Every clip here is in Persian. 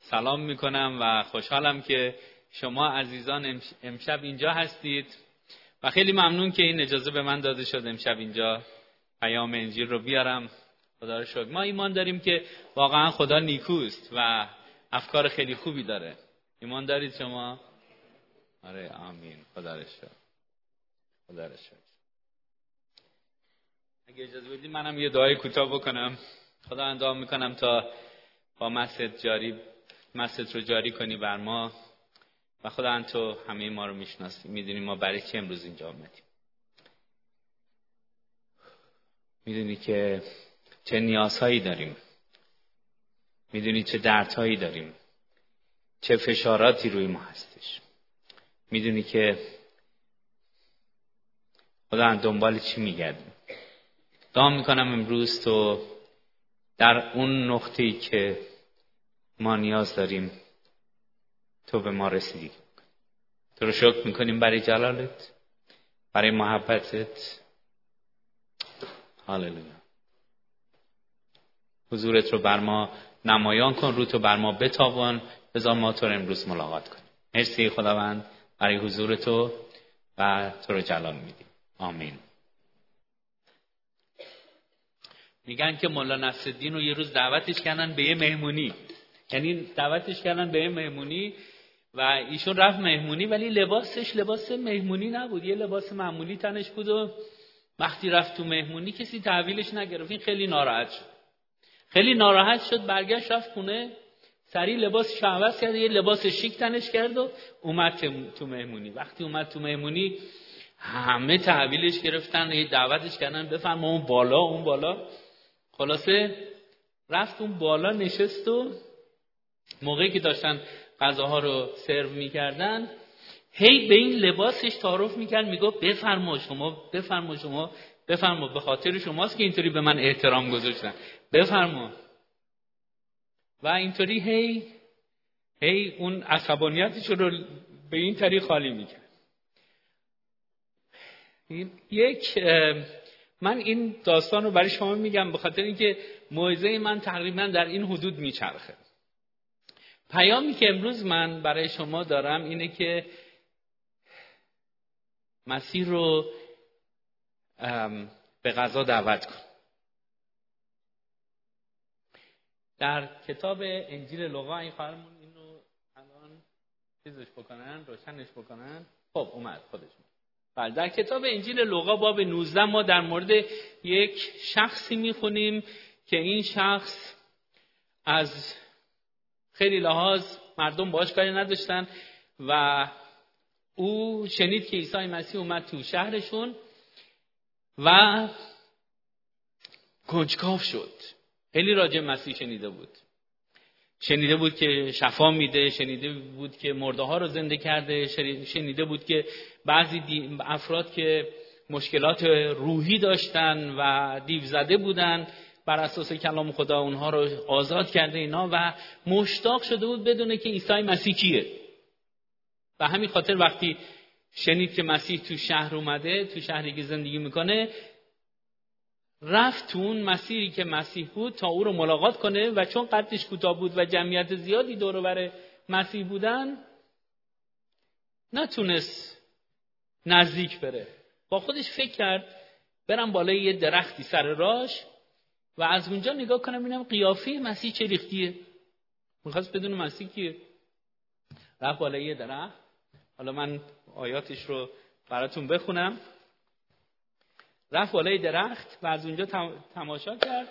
سلام می‌کنم و خوشحالم که شما عزیزان امشب اینجا هستید و خیلی ممنون که این اجازه به من داده شد امشب اینجا پیام انجیل رو بیارم. خدا رو شکر. ما ایمان داریم که واقعا خدا نیکوست و افکار خیلی خوبی داره. ایمان دارید شما؟ آره آمین. خدا رو شکر. خدا رو شکر. اگه اجازه بدید منم یه دعای کوتاه بکنم. خدا اندام می‌کنم تا با مسجد جاری مسجد رو جاری کنی بر ما و خدا تو همه ما رو می‌شناسی. می‌دونی ما برای چه امروز اینجا آمدیم؟ می‌دونی که چه نیازهایی داریم؟ می‌دونی چه دردهایی داریم؟ چه فشاراتی روی ما هستش؟ می‌دونی که خدا دنبال چی میگردیم؟ دعا می‌کنم امروز تو در اون نقطه‌ای که ما نیاز داریم تو به ما رسیدی. تو رو شکر می‌کنیم برای جلالت برای محبتت. هاللویا حضورت رو بر ما نمایان کن رو تو بر ما بتابان. بذار ما تو رو امروز ملاقات کنیم. مرسی خداوند برای حضور تو و تو رو جلال میدیم. آمین. میگن که مولا نصرالدین رو یه روز دعوتش کردن به یه مهمونی. یعنی دعوتش کردن به یه مهمونی و ایشون رفت مهمونی ولی لباسش لباس مهمونی نبود. یه لباس معمولی تنش بود و وقتی رفت تو مهمونی کسی تحویلش نگرفت. این خیلی ناراحت شد. خیلی ناراحت شد برگشت رفت خونه سریع لباس عوض کرد یه لباس شیک تنش کرد و اومد تو مهمونی. وقتی اومد تو مهمونی همه تحویلش گرفتن یه دعوتش کردن بفرما اون بالا اون بالا. خلاصه رفت اون بالا نشست و موقعی که داشتن غذاها رو سرو می‌کردن هی به این لباسش تعارف می‌کرد می‌گفت بفرما شما بفرما شما بفرما. به خاطر شماست که اینطوری به من احترام گذاشتن. بفرما. و اینطوری هی هی اون عصبانیتش رو به این طریق خالی می‌کرد. یک من این داستان رو برای شما میگم به خاطر اینکه موعظه من تقریبا در این حدود میچرخه. پیامی که امروز من برای شما دارم اینه که مسیح رو به غذا دعوت کن. در کتاب انجیل لوقا این خواهرمون اینو الان چیزش بکنن روشنش بکنن. خب اومد خودش بله در کتاب انجیل لوقا باب 19 ما در مورد یک شخصی می‌خونیم که این شخص از خیلی لحاظ مردم باش کاری نداشتن و او شنید که عیسی مسیح اومد تو شهرشون و کنجکاو شد. خیلی راجع مسیح شنیده بود. شنیده بود که شفا میده شنیده بود که مرده ها رو زنده کرده شنیده بود که بعضی افراد که مشکلات روحی داشتن و دیو زده بودن بر اساس کلام خدا اونها رو آزاد کرده اینا و مشتاق شده بود بدونه که عیسی مسیح کیه. و همین خاطر وقتی شنید که مسیح تو شهر اومده تو شهری که زندگی می‌کنه رفت تو اون مسیری که مسیح بود تا او رو ملاقات کنه و چون قدش کوتاه بود و جمعیت زیادی دور بر مسیح بودن نتونست نزدیک بره. با خودش فکر کرد برم بالای یه درختی سر راش و از اونجا نگاه کنم ببینم قیافه مسیح چه ریختیه. می‌خواست بدون مسیح کیه؟ رفت بالای یه درخت. حالا من آیاتش رو براتون بخونم. رفت بالای درخت و از اونجا تماشا کرد.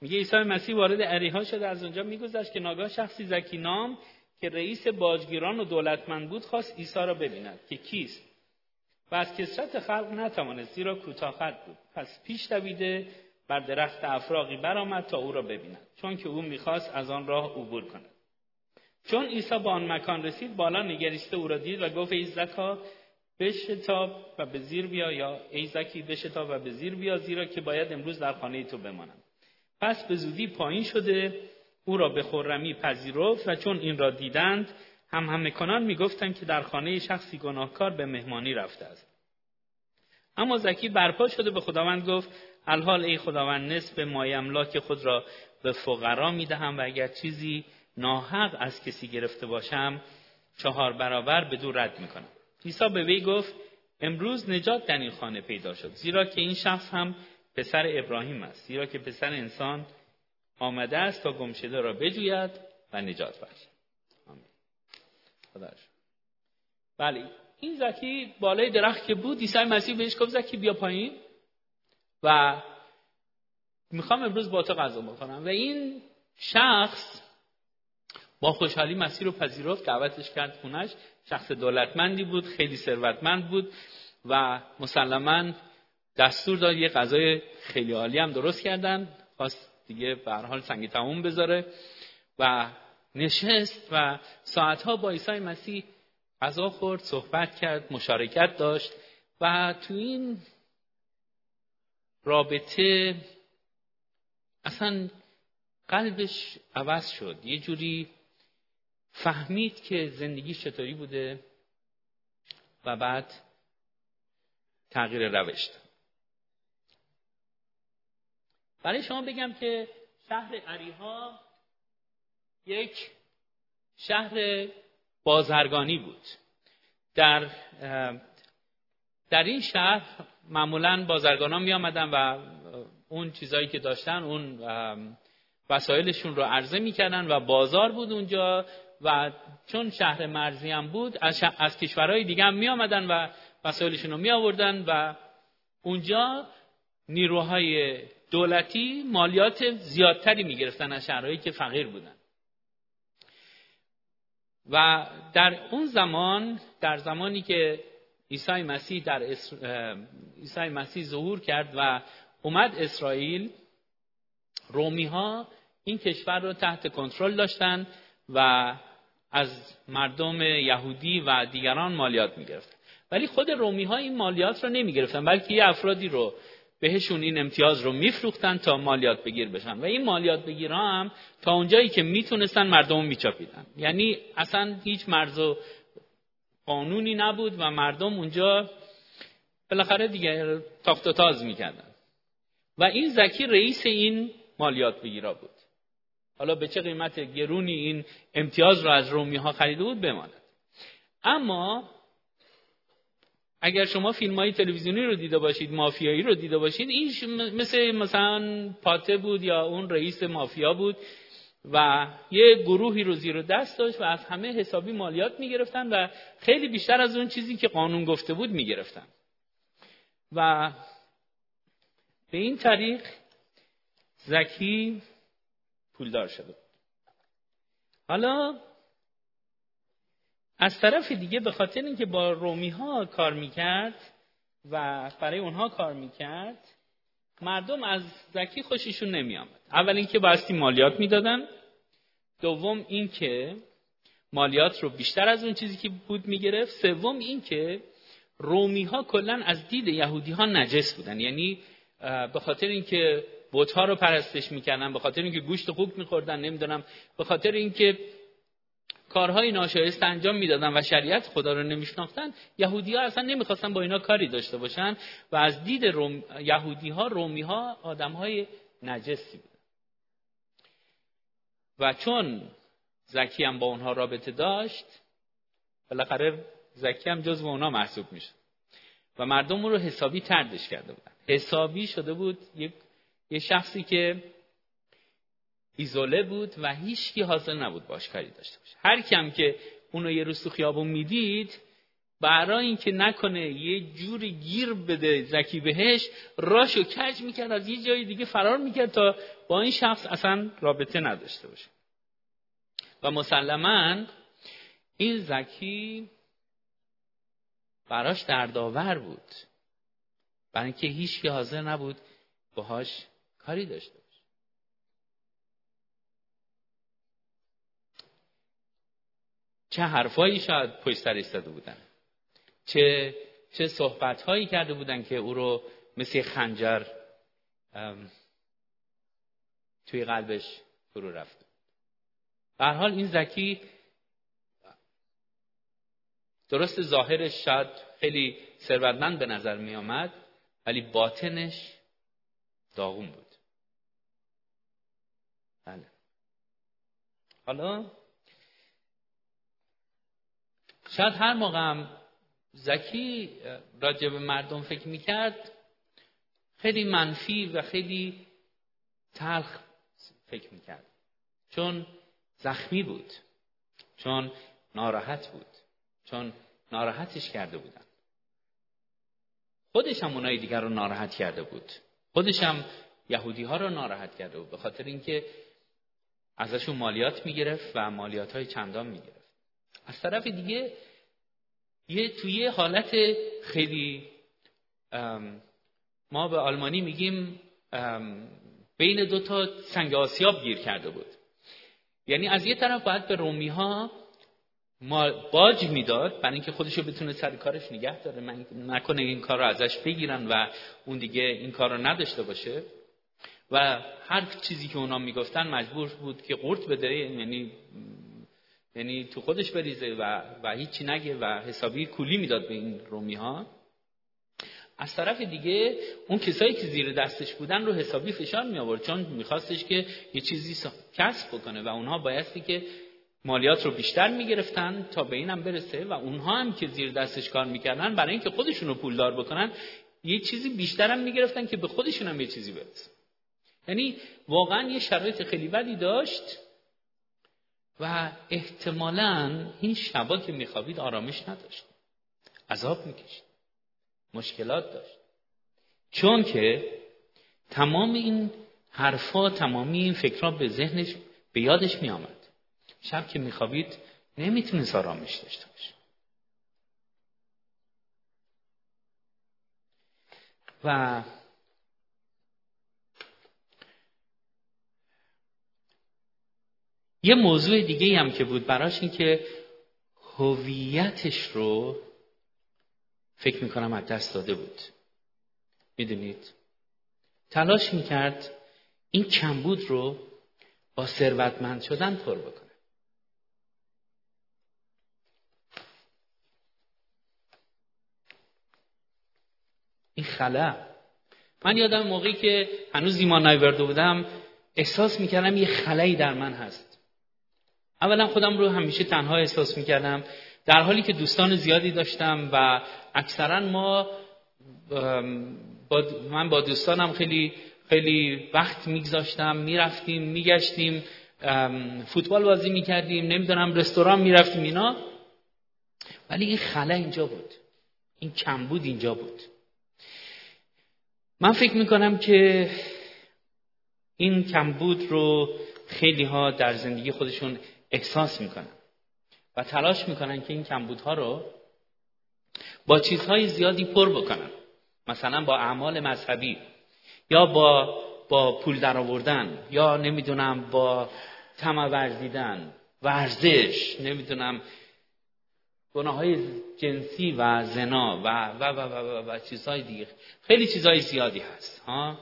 میگه عیسی مسیح وارد اریحا شده از اونجا میگذشت که ناگاه شخصی زکی نام که رئیس باجگیران و دولتمند بود خواست عیسی را ببیند که کیست. و از کسرت خلق نتوانست زیرا کوتاه بود. پس پیش دویده بر درخت افراقی برآمد تا او را ببیند چون که او می‌خواست از آن راه عبور کند. چون عیسی به آن مکان رسید بالا نگریسته او را دید و گفت ای زکا بشتاب و به زیر بیا یا ای زکی بشتاب و به زیر بیا زیرا که باید امروز در خانه تو بمانم. پس به زودی پایین شده او را به خرمی پذیرفت و چون این را دیدند هم همه کنان می‌گفتند که در خانه شخصی گناهکار به مهمانی رفته است. اما زکی برپا شده به خداوند گفت الحال ای خداوند نصف مای املاک خود را به فقرا می‌دهم و اگر چیزی ناحق از کسی گرفته باشم چهار برابر به دور رد می‌کنم. عیسی به وی گفت امروز نجات در این خانه پیدا شد زیرا که این شخص هم پسر ابراهیم است زیرا که پسر انسان آمده است تا گمشده را بجوید و نجات بخشد. آمین. بله این زکی بالای درخت که بود عیسی مسیح بهش گفت زکی بیا پایین. و می‌خوام امروز با تو غذا بخورم. و این شخص با خوشحالی مسیح رو پذیرفت دعوتش کرد خونش. شخص دولتمندی بود خیلی ثروتمند بود و مسلما دستور داد یه غذای خیلی عالی هم درست کردن. خواست دیگه به حال سنگ تموم بذاره. و نشست و ساعتها با عیسی مسیح غذا خورد صحبت کرد مشارکت داشت. و تو این رابطه اصلا قلبش عوض شد. یه جوری فهمید که زندگی چطوری بوده و بعد تغییر روش. برای شما بگم که شهر عریها یک شهر بازرگانی بود. در در این شهر معمولا بازرگان ها می آمدن و اون چیزایی که داشتن اون وسایلشون رو عرضه می‌کردن و بازار بود اونجا و چون شهر مرزی هم بود از, از کشورهای دیگه هم می آمدن و وسایلشون رو می آوردن و اونجا نیروهای دولتی مالیات زیادتری می گرفتن از شهرهایی که فقیر بودن. و در اون زمان در زمانی که عیسی مسیح در عیسی مسیح ظهور کرد و اومد اسرائیل رومی ها این کشور رو تحت کنترل داشتن و از مردم یهودی و دیگران مالیات می‌گرفتن ولی خود رومی ها این مالیات رو نمی گرفتن بلکه یه افرادی رو بهشون این امتیاز رو میفروختن تا مالیات بگیر بشن. و این مالیات بگیرها هم تا اونجایی که می‌تونستن مردم رو میچاپیدن. یعنی اصلا هیچ مرز و قانونی نبود و مردم اونجا بالاخره دیگه تاخت و تاز می‌کردن. و این زکی رئیس این مالیات بگیرا بود. حالا به چه قیمت گرونی این امتیاز رو از رومی ها خریده بود بماند. اما اگر شما فیلم های تلویزیونی رو دیده باشید مافیایی رو دیده باشید این مثل مثلا پاته بود یا اون رئیس مافیا بود و یه گروهی رو زیر دست داشت و از همه حسابی مالیات می‌گرفتن و خیلی بیشتر از اون چیزی که قانون گفته بود می‌گرفتن. و به این طریق زکی پولدار شده حالا از طرف دیگه به خاطر اینکه با رومی ها کار می‌کرد و برای اونها کار می‌کرد مردم از زکی خوششون نمیآمد. اول اینکه باستی مالیات می‌دادن. دوم اینکه مالیات رو بیشتر از اون چیزی که بود می‌گرفت. سوم اینکه رومی ها کلا از دید یهودی ها نجس بودن. یعنی به خاطر اینکه بتها رو پرستش می‌کردن به خاطر اینکه گوشت خوک میخوردن نمی‌دونم به خاطر اینکه کارهای ناشایست انجام می‌دادن و شریعت خدا رو نمیشناختن یهودی ها اصلا نمی‌خواستن با اینا کاری داشته باشن و از دید روم... یهودی ها رومی ها آدم های نجسی بودن. و چون زکی هم با اونها رابطه داشت بالاخره زکی هم جز اونها محسوب میشه و مردم رو حسابی تردش کرده بودن. حسابی شده بود یه شخصی که ایزوله بود و هیچکی حاضر نبود باش کاری داشته باشه. هر کم که اونو یه روز تو خیابون می‌دید برای اینکه نکنه یه جوری گیر بده زکی بهش راشو کج می‌کرد از یه جای دیگه فرار می‌کرد تا با این شخص اصلا رابطه نداشته باشه. و مسلما این زکی براش دردآور بود. برای اینکه هیچ حاضر نبود باهاش کاری داشته چه حرفایی شاید پشت سر ایستاده بودن. چه چه صحبت هایی کرده بودن که او رو مثل خنجر توی قلبش فرو رفته به حال این زکی درست ظاهرش شاید خیلی ثروتمند به نظر می آمد ولی باطنش داغون بود. بله. حالا شاید هر موقع هم زکی راجع به مردم فکر می‌کرد خیلی منفی و خیلی تلخ فکر می‌کرد. چون زخمی بود. چون ناراحت بود. چون ناراحتش کرده بودن. خودش هم اونای دیگر رو ناراحت کرده بود. خودش هم یهودی ها رو ناراحت کرده بود. به خاطر اینکه ازشون مالیات می‌گرفت و مالیات های چندان می‌گرفت. از طرف دیگه یه توی حالت خیلی ما به آلمانی میگیم بین دو تا سنگ آسیاب گیر کرده بود. یعنی از یه طرف باید به رومی ها باج می‌داد برای اینکه خودشو بتونه سر کارش نگه داره نکنه این کار رو ازش بگیرن و اون دیگه این کار رو نداشته باشه. و هر چیزی که اونا می‌گفتن مجبور بود که قورت بده یعنی یعنی تو خودش بریزه و, و هیچی نگه و حسابی کولی می‌داد به این رومی ها از طرف دیگه اون کسایی که زیر دستش بودن رو حسابی فشار می آورد چون میخواستش که یه چیزی کسب بکنه و اونها بایستی که مالیات رو بیشتر می‌گرفتن تا به اینم برسه و اونها هم که زیر دستش کار می‌کردن برای اینکه خودشون رو پولدار بکنن یه چیزی بیشتر هم می‌گرفتن که به خودشون هم یه چیزی برسه. یعنی واقعا یه شرایط خیلی بدی داشت و احتمالا این شبا که میخوابید آرامش نداشت. عذاب می‌کشید. مشکلات داشت. چون که تمام این حرفا تمامی این فکرها به ذهنش به یادش میآمد. شب که میخوابید نمی‌تونست آرامش داشته باشه. و یه موضوع دیگه هم که بود براش این که هویتش رو فکر می‌کنم از دست داده بود. می‌دونید؟ تلاش می‌کرد این کمبود رو با ثروتمند شدن پر بکنه. این خلا من یادم موقعی که هنوز ایمان نیورده بودم احساس می‌کردم یه خلایی در من هست. اولا خودم رو همیشه تنها احساس می‌کردم در حالی که دوستان زیادی داشتم و اکثرا ما با من با دوستانم خیلی خیلی وقت میگذاشتم می‌رفتیم میگشتیم فوتبال بازی می‌کردیم نمی‌دونم رستوران می‌رفتیم اینا. ولی این خلا اینجا بود. این کمبود اینجا بود. من فکر می‌کنم که این کمبود رو خیلی ها در زندگی خودشون احساس می‌کنن و تلاش می‌کنن که این کمبودها رو با چیزهای زیادی پر بکنن. مثلا با اعمال مذهبی یا با با پول درآوردن یا نمی‌دونم با طمع ورزیدن ورزش نمی‌دونم گناه های جنسی و زنا و و و و, و, و چیزهای دیگه. خیلی چیزهای زیادی هست ها.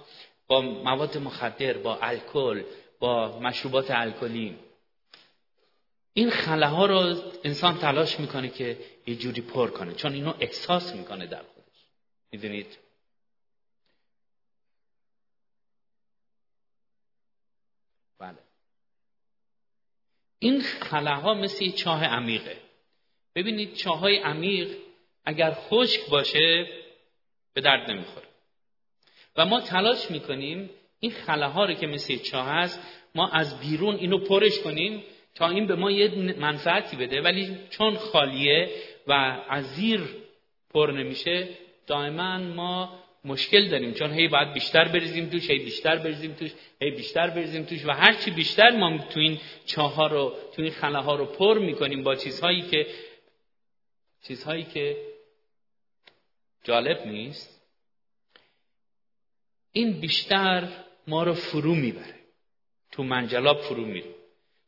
با مواد مخدر با الکل با مشروبات الکلی. این خلاها رو انسان تلاش می‌کنه که یه جوری پر کنه چون اینو احساس می‌کنه در خودش. می‌دونید؟ بله. این خلاها مثل چاه عمیقه. ببینید چاه های عمیق اگر خشک باشه به درد نمی‌خوره. و ما تلاش می‌کنیم این خلاها رو که مثل چاه هست ما از بیرون اینو پرش کنیم تا این به ما یه منفعتی بده. ولی چون خالیه و از زیر پر نمیشه دائما ما مشکل داریم. چون هی باید بیشتر بریزیم توش هی بیشتر بریزیم توش هی بیشتر بریزیم توش و هرچی بیشتر ما تو این چاه رو تو این خله ها رو پر می‌کنیم با چیزهایی که چیزهایی که جالب نیست این بیشتر ما رو فرو می‌بره. تو منجلاب فرو میریم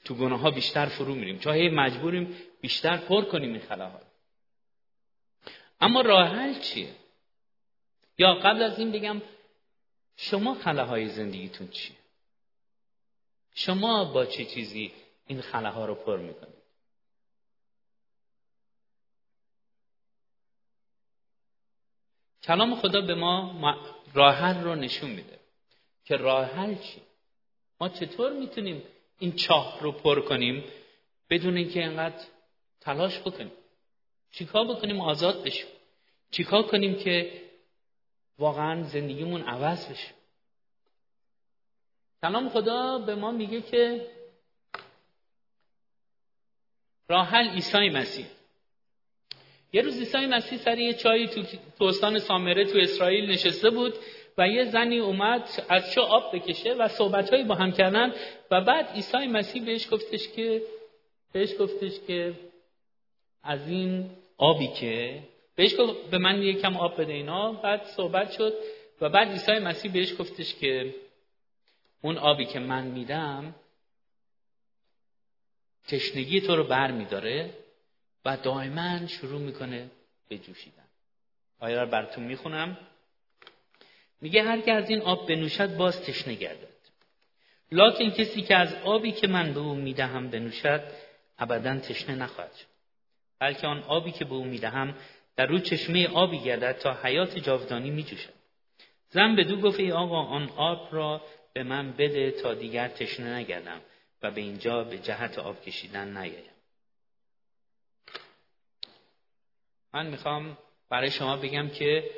تو گناه ها بیشتر فرو میریم. چون هی مجبوریم بیشتر پر کنیم این خلاها. اما راه حل چیه؟ یا قبل از این بگم شما خلاهای زندگیتون چیه؟ شما با چه چیزی این خلاها رو پر می‌کنید؟ کلام خدا به ما راه حل رو نشون میده. که راه حل چی ما چطور می‌تونیم این چاه رو پر کنیم بدون اینکه اینقدر تلاش بکنیم. چیکار بکنیم؟ آزاد بشیم. چیکار کنیم که واقعا زندگیمون عوض بشه؟ کلام خدا به ما میگه که راحل عیسی مسیح. یه روز عیسی مسیح سر یه چایی تو توستان سامره تو اسرائیل نشسته بود. و یه زنی اومد از چه آب بکشه و صحبتهایی با هم کردن و بعد عیسی مسیح بهش گفتش که بهش گفتش که از این آبی که بهش گفت به من یکم آب بده اینا بعد صحبت شد و بعد عیسی مسیح بهش گفتش که اون آبی که من میدم تشنگی تو رو بر میداره و دائما شروع می‌کنه به جوشیدن. آیا رو براتون می‌خونم؟ میگه هر که از این آب بنوشد باز تشنه گردد. لکن کسی که از آبی که من به او می‌دهم بنوشد ابدا تشنه نخواهد شد. بلکه آن آبی که به او می‌دهم در رو چشمه آبی گردد تا حیات جاودانی میجوشد. زن به دو گفت ای آقا آن آب را به من بده تا دیگر تشنه نگردم و به اینجا به جهت آب کشیدن نیایم. من می‌خوام برای شما بگم که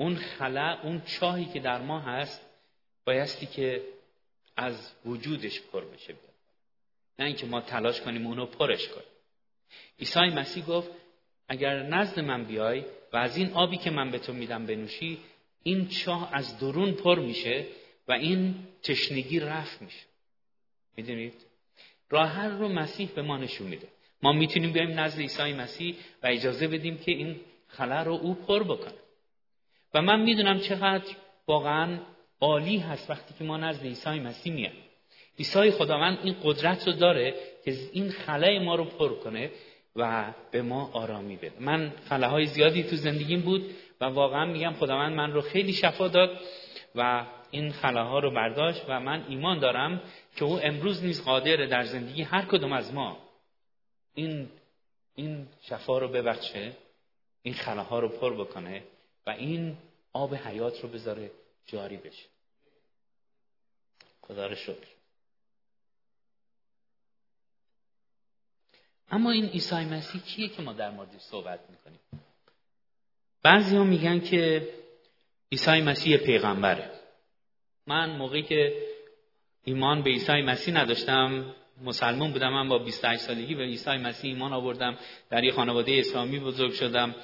اون خلا اون چاهی که در ما هست بایستی که از وجودش پر بشه بیاد. نه اینکه ما تلاش کنیم اونو پرش کنیم. عیسی مسیح گفت اگر نزد من بیای و از این آبی که من به تو میدم بنوشی این چاه از درون پر میشه و این تشنگی رفت میشه. می‌دونید؟ راه رو مسیح به ما نشون میده. ما می‌تونیم بیایم نزد عیسی مسیح و اجازه بدیم که این خلا رو او پر بکنه. و من می‌دونم چقدر واقعا عالی هست وقتی که ما نزد عیسی مسیح میایم عیسی خداوند این قدرت رو داره که این خلای ما رو پر کنه و به ما آرامی بده. من خلاهای زیادی تو زندگیم بود و واقعا میگم خداوند من رو خیلی شفا داد و این خلاها رو برداشت و من ایمان دارم که او امروز نیز قادر در زندگی هر کدوم از ما این این شفا رو ببخشه این خلاها رو پر بکنه این آب حیات رو بذاره جاری بشه. خدا رو شکر. اما این عیسی مسیح کیه که ما در موردش صحبت می‌کنیم؟ بعضی ها میگن که عیسی مسیح پیغمبره. من موقعی که ایمان به عیسی مسیح نداشتم مسلمان بودم من با 28 سالگی به عیسی مسیح ایمان آوردم در یه خانواده اسلامی بزرگ شدم.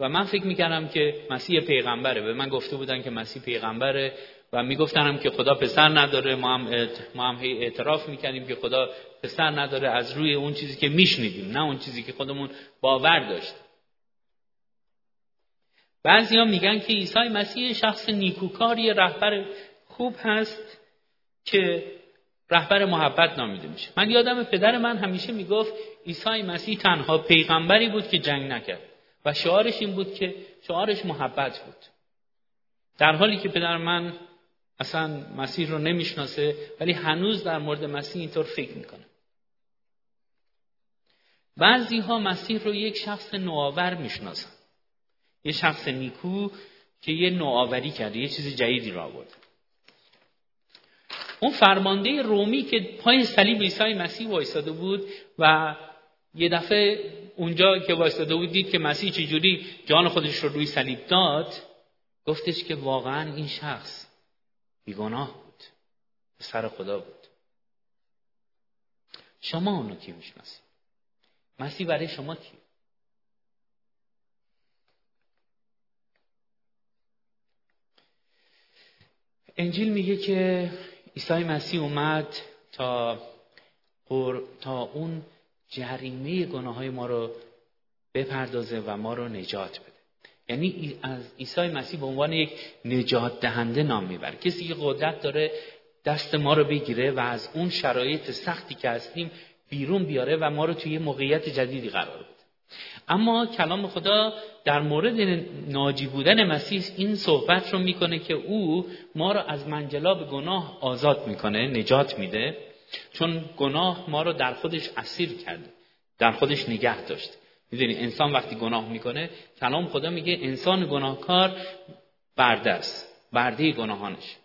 و من فکر می‌کردم که مسیح پیغمبره. به من گفته بودن که مسیح پیغمبره و میگفتنم که خدا پسر نداره. ما هم, ما هم اعتراف می‌کردیم که خدا پسر نداره. از روی اون چیزی که میشنیدیم نه اون چیزی که خودمون باور داشت بعضی ها میگن که عیسی مسیح شخص نیکوکاری رهبر خوب هست که رهبر محبت نامیده میشه. من یادم پدر من همیشه می‌گفت عیسی مسیح تنها پیغمبری بود که جنگ نکرد. و شعارش این بود که شعارش محبت بود. در حالی که پدر من اصلا مسیح رو نمی‌شناسه ولی هنوز در مورد مسیح اینطور فکر می‌کنه. بعضی ها مسیح رو یک شخص نوآور می‌شناسن. یه شخص نیکو که یه نوآوری کرده یه چیز جدیدی را آورده. اون فرمانده رومی که پای صلیب عیسی مسیح وایستاده بود و یه دفعه اونجا که وایستاده بود دید که مسیح چجوری جان خودش رو روی صلیب داد. گفتش که واقعا این شخص بیگناه بود. سر خدا بود. شما اونو کی می‌شناسید؟ مسیح برای شما کی انجیل میگه که عیسی مسیح اومد تا تا اون جریمه گناه های ما رو بپردازه و ما رو نجات بده. یعنی از عیسی مسیح به عنوان یک نجات دهنده نام می‌بره. کسی که قدرت داره دست ما رو بگیره و از اون شرایط سختی که هستیم بیرون بیاره و ما رو توی موقعیت جدیدی قرار بده. اما کلام خدا در مورد ناجی بودن مسیح این صحبت رو می‌کنه که او ما رو از منجلاب گناه آزاد می‌کنه نجات میده. چون گناه ما رو در خودش اسیر کرده در خودش نگه داشت. می‌دونی انسان وقتی گناه می‌کنه کلام خدا میگه انسان گناهکار برده است برده گناهانش.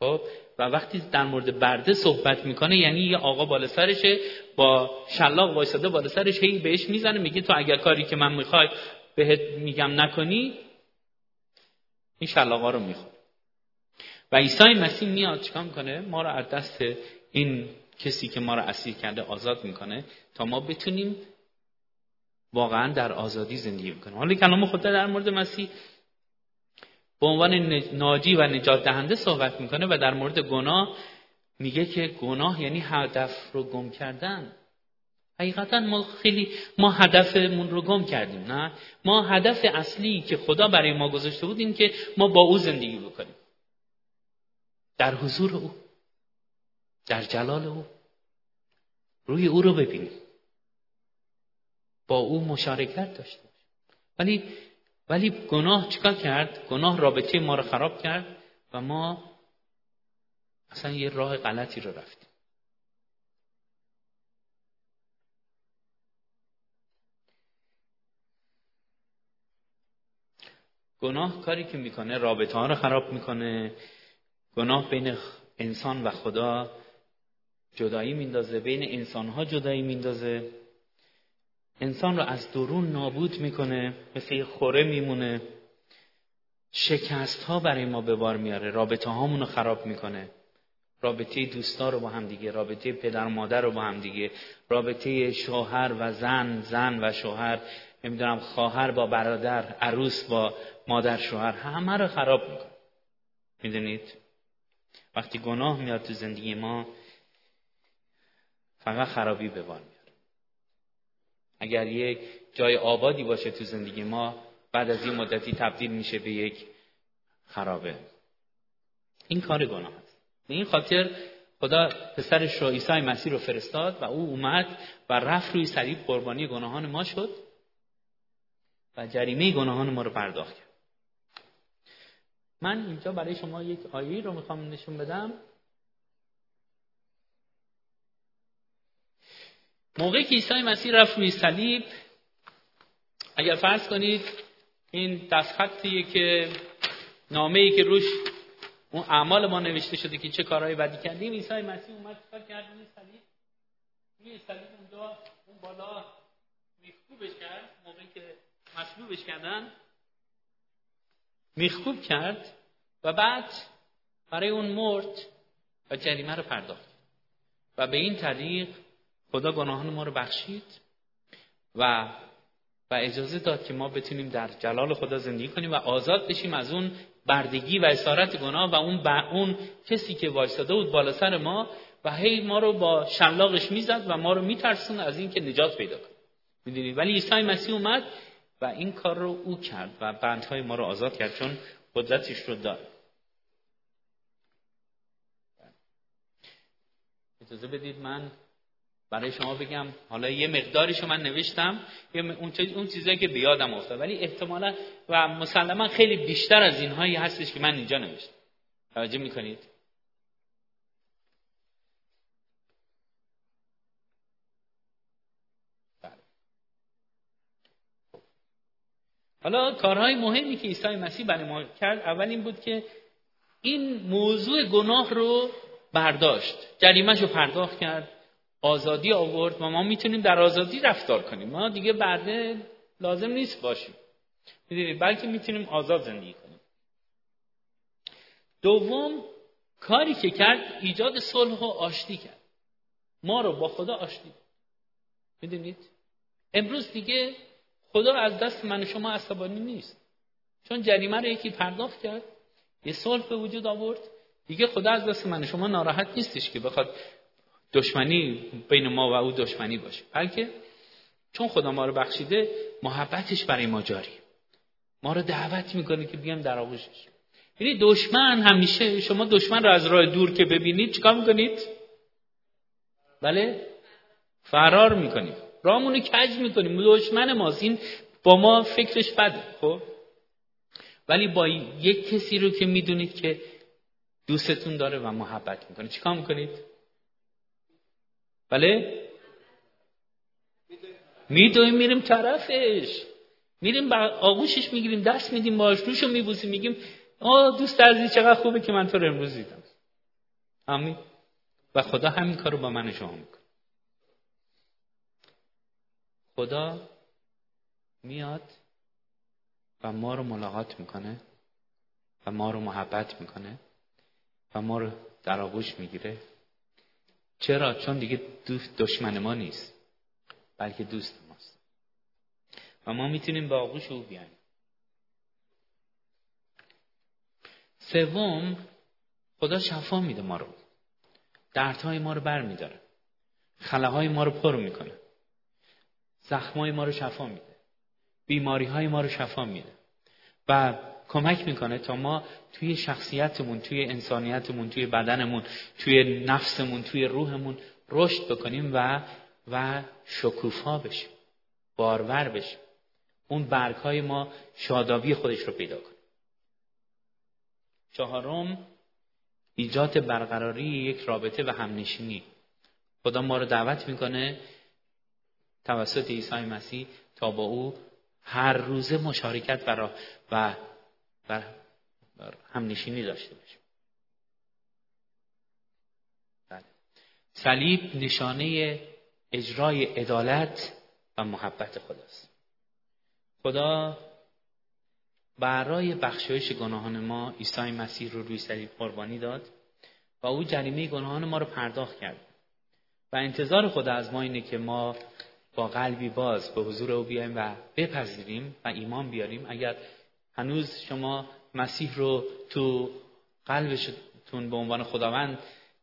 خب؟ و وقتی در مورد برده صحبت می‌کنه یعنی یه آقا بالا سرشه با شلاق وایساده بالا سرش هی بهش می‌زنه میگه تو اگر کاری که من می‌خوای بهت میگم نکنی این شلاقا رو می‌خواد و عیسی مسیح میاد چیکار می‌کنه؟ ما رو از دست این کسی که ما رو اسیر کرده آزاد می‌کنه تا ما بتونیم واقعا در آزادی زندگی کنیم حالا کلام خدا در مورد مسیح به عنوان ناجی و نجات دهنده صحبت می‌کنه و در مورد گناه میگه که گناه یعنی هدف رو گم کردن. حقیقتا ما خیلی ما هدفمون رو گم کردیم نه؟ ما هدف اصلی که خدا برای ما گذاشته بود این که ما با او زندگی بکنیم. در حضور او. در جلال او. روی او رو ببینیم با او مشارکت داشته ولی ولی گناه چیکار کرد؟ گناه رابطه ما رو خراب کرد و ما اصلا یه راه غلطی رو رفتیم. گناه کاری که می‌کنه رابطه ها رو خراب می‌کنه. گناه بین انسان و خدا جدایی میندازه بین انسان ها جدایی میندازه. انسان رو از درون نابود می‌کنه مثل یه خوره میمونه. شکست ها برای ما به بار میاره رابطه هامون رو خراب می‌کنه. رابطه دوستا رو با هم دیگه رابطه پدر مادر رو با هم دیگه. رابطه شوهر و زن زن و شوهر نمی‌دونم خواهر با برادر عروس با مادر شوهر همه رو خراب می‌کنه. می‌دونید؟ وقتی گناه میاد تو زندگی ما فقط خرابی به بار میاره اگر یک جای آبادی باشه تو زندگی ما بعد از این مدتی تبدیل میشه به یک خرابه. این کار گناه است. به این خاطر خدا پسرش رو عیسی مسیح رو فرستاد و او اومد و رفت روی صلیب قربانی گناهان ما شد و جریمه گناهان ما رو پرداخت کرد. من اینجا برای شما یک آیه رو می‌خوام نشون بدم. موقعی که عیسی مسیح رفت روی صلیب اگر فرض کنید این دستخطیه که نامه ای که روش اون اعمال ما نوشته شده که چه کارهایی بدی کردیم عیسی مسیح اومد چیکار کرد؟ روی صلیب. روی صلیب اونجا اون بالا میخکوبش کرد. موقعی که مصلوبش کردن میخکوب کرد و بعد برای اون مرد و جریمه رو پرداخت. و به این طریق خدا گناهان ما رو بخشید و و اجازه داد که ما بتونیم در جلال خدا زندگی کنیم و آزاد بشیم از اون بردگی و اسارت گناه و اون اون کسی که وایساده بود بالا سر ما و هی ما رو با شلاقش می‌زد و ما رو میترسون از اینکه نجات پیدا کنیم می‌دونید ولی عیسی مسیح اومد و این کار رو او کرد و بندهای ما رو آزاد کرد چون قدرتش رو داد. اجازه بدید من برای شما بگم حالا یه مقداریشو من نوشتم اون اون چیزایی که بیادم افتاد. ولی احتمالا و مسلما خیلی بیشتر از اینهایی هستش که من اینجا نوشتم. توجه می‌کنید؟ بله. حالا کارهای مهمی که عیسی مسیح برای ما کرد اول این بود که این موضوع گناه رو برداشت جریمش رو پرداخت کرد. آزادی آورد و ما می‌تونیم در آزادی رفتار کنیم. ما دیگه برده لازم نیست باشیم. می‌دونید بلکه می‌تونیم آزاد زندگی کنیم. دوم کاری که کرد ایجاد صلح و آشتی کرد. ما رو با خدا آشتی می‌دونید؟ امروز دیگه خدا از دست من و شما عصبانی نیست. چون جریمه رو یکی پرداخت کرد یه صلح به وجود آورد. دیگه خدا از دست من و شما ناراحت نیستش که بخواد دشمنی بین ما و او دشمنی باشه. بلکه چون خدا ما رو بخشیده محبتش برای ما جاری. ما رو دعوت می‌کنه که بیام در آغوشش. یعنی دشمن همیشه شما دشمن رو از راه دور که ببینید چیکار می‌کنید؟ بله؟ فرار می‌کنید. رامونو کج می‌کنیم. دشمن ماست. این با ما فکرش بده خب؟ ولی با یک کسی رو که می‌دونید که دوستتون داره و محبت می‌کنه چیکار می‌کنید؟ بله؟ میدویم میریم طرفش. میریم با آغوشش می‌گیریم دست میدیم باش روشو میبوسیم میگیم آه دوست عزیز چقدر خوبه که من تو رو امروز دیدم. آمین. و خدا همین کار رو با من شما می‌کنه. خدا میاد و ما رو ملاقات می‌کنه و ما رو محبت می‌کنه و ما رو در آغوش می‌گیره. چرا؟ چون دیگه دشمن ما نیست بلکه دوست ماست. و ما می‌تونیم به آغوش او بیایم سوم خدا شفا میده ما رو. دردهای ما رو بر میداره. خلاهای ما رو پر می‌کنه. زخمای ما رو شفا میده. بیماری های ما رو شفا میده. و کمک می‌کنه تا ما توی شخصیتمون توی انسانیتمون توی بدنمون توی نفسمون توی روحمون رشد بکنیم و و شکوفا بشیم بارور بشیم. اون برگ های ما شادابی خودش رو پیدا کنه. چهارم ایجاد برقراری یک رابطه و همنشینی. خدا ما رو دعوت می‌کنه توسط عیسی مسیح تا با او هر روزه مشارکت و, و, و همنشینی داشته باشیم. بله. صلیب نشانه اجرای عدالت و محبت خداست. خدا برای بخشایش گناهان ما عیسی مسیح رو روی صلیب قربانی داد و او جریمه گناهان ما رو پرداخت کرد. و انتظار خدا از ما اینه که ما با قلبی باز به حضور او بیایم و بپذیریم و ایمان بیاریم. اگر هنوز شما مسیح رو تو قلبتون به عنوان خداوند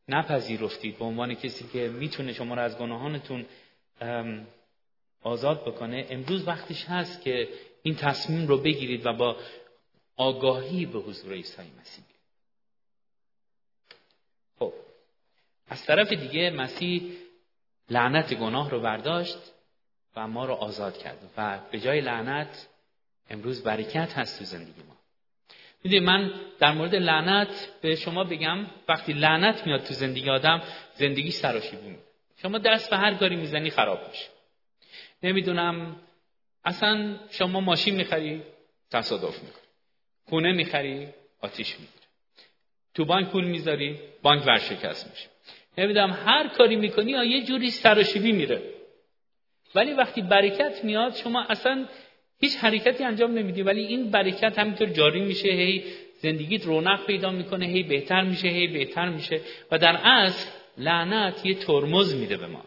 نپذیرفتید به عنوان کسی که می‌تونه شما رو از گناهانتون آزاد بکنه. امروز وقتش هست که این تصمیم رو بگیرید و با آگاهی به حضور عیسی مسیح. خب از طرف دیگه مسیح لعنت گناه رو برداشت و ما رو آزاد کرد و به جای لعنت امروز برکت هست تو زندگی ما. می‌دونی من در مورد لعنت به شما بگم وقتی لعنت میاد تو زندگی آدم زندگی سراشیبی شما دست به هر کاری می‌زنی خراب میشه. نمی‌دونم اصلا شما ماشین می‌خری تصادف می‌کنی. خونه می‌خری آتیش می‌گیره تو بانک پول می‌ذاری بانک ورشکست میشه. نمی‌دونم هر کاری می‌کنی یا یه جوری سراشیبی میره. ولی وقتی برکت میاد شما اصلا هیچ حرکتی انجام نمیدی ولی این برکت همینطور جاری میشه هی زندگیت رونق پیدا می‌کنه هی بهتر میشه هی بهتر میشه و در اصل لعنت یه ترمز میده به ما.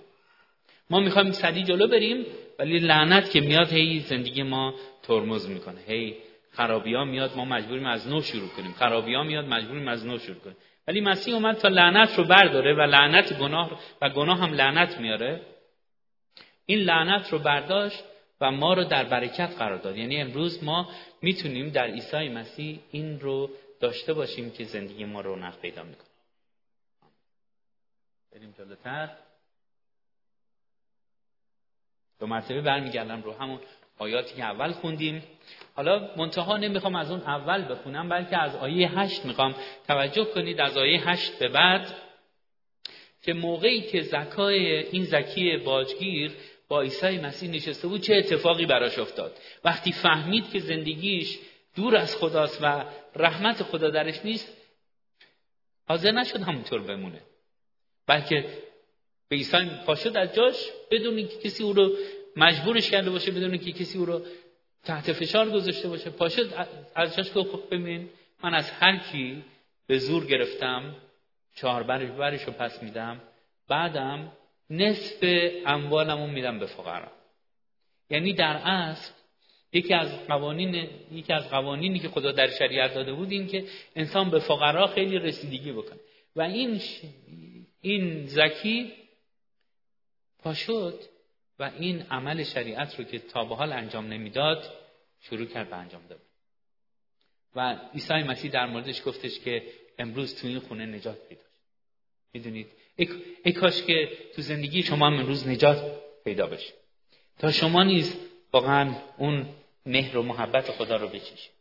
ما می‌خوایم سدی جلو بریم ولی لعنت که میاد هی زندگی ما ترمز می‌کنه. هی خرابی ها میاد ما مجبوریم از نو شروع کنیم. خرابی ها میاد مجبوریم از نو شروع کنیم. ولی مسیح اومد تا لعنت رو برداره و لعنت گناه و گناه هم لعنت میاره. این لعنت رو برداشت و ما رو در برکت قرار داد. یعنی امروز ما می‌تونیم در عیسی مسیح این رو داشته باشیم که زندگی ما رونق پیدا می‌کنه. بریم جلوتر. دو مرتبه برمیگردم رو همون آیاتی که اول خوندیم. حالا منتها نمی‌خوام از اون اول بخونم بلکه از آیه هشت می‌خوام توجه کنید. از آیه هشت به بعد که موقعی که زکای این زکی باجگیر با عیسی مسیح نشسته بود چه اتفاقی براش افتاد؟ وقتی فهمید که زندگیش دور از خداست و رحمت خدا درش نیست حاضر نشد همونطور بمونه. بلکه به عیسی پاشد از جاش بدون اینکه کسی او رو مجبورش کرده باشه بدون اینکه کسی او رو تحت فشار گذاشته باشه پاشد از جاش که خب ببین من از هر کی به زور گرفتم چهار برش برش رو پس میدم بعدم نصف اموالمو میدم به فقرا. یعنی در اصل یکی از قوانین یکی از قوانینی که خدا در شریعت داده بود این که انسان به فقرا خیلی رسیدگی بکنه. و این این زکی پاشد و این عمل شریعت رو که تا به حال انجام نمی‌داد شروع کرد به انجام داد. و عیسی مسیح در موردش گفتش که امروز تو این خونه نجات پیدا می‌دونید؟ ای کاش که تو زندگی شما هم امروز نجات پیدا بشه. تا شما نیز واقعا اون مهر و محبت خدا رو بچشید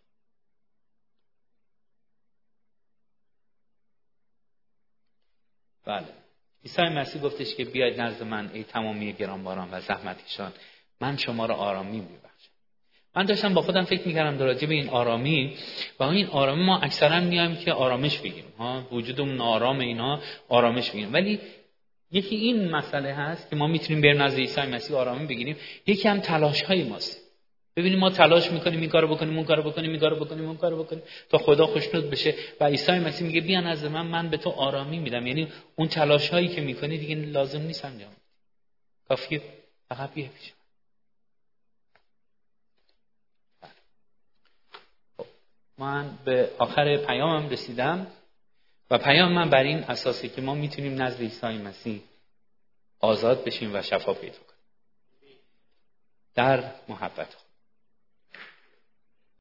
بله. عیسی مسیح گفتش که بیاید نزد من ای تمامی گرانباران و زحمتکشان من شما را آرامی میبخشم من داشتم با خودم فکر می‌کردم در به این آرامی و این آرامی ما اکثرا میایم که آرامش بگیریم ها؟ وجودمون آرام اینا آرامش بگیریم ولی یکی این مسئله هست که ما می‌تونیم بریم نزد عیسی مسیح آرامی بگیریم. یکی هم تلاش های ماست. ببینیم ما تلاش می‌کنیم این کارو بکنیم اون کارو بکنیم این کارو بکنیم اون کارو بکنیم تا خدا خوشنود بشه و عیسی مسیح میگه بیا نزد من من به تو آرامی میدم. یعنی اون تلاش هایی که می‌کنی دیگه لازم نیست انجام کافیه. فقط بیا پیش. من به آخر پیامم رسیدم و پیام من بر این اساسه که ما می‌تونیم نزد عیسی مسیح آزاد بشیم و شفا پیدا کنیم. در محبت خود.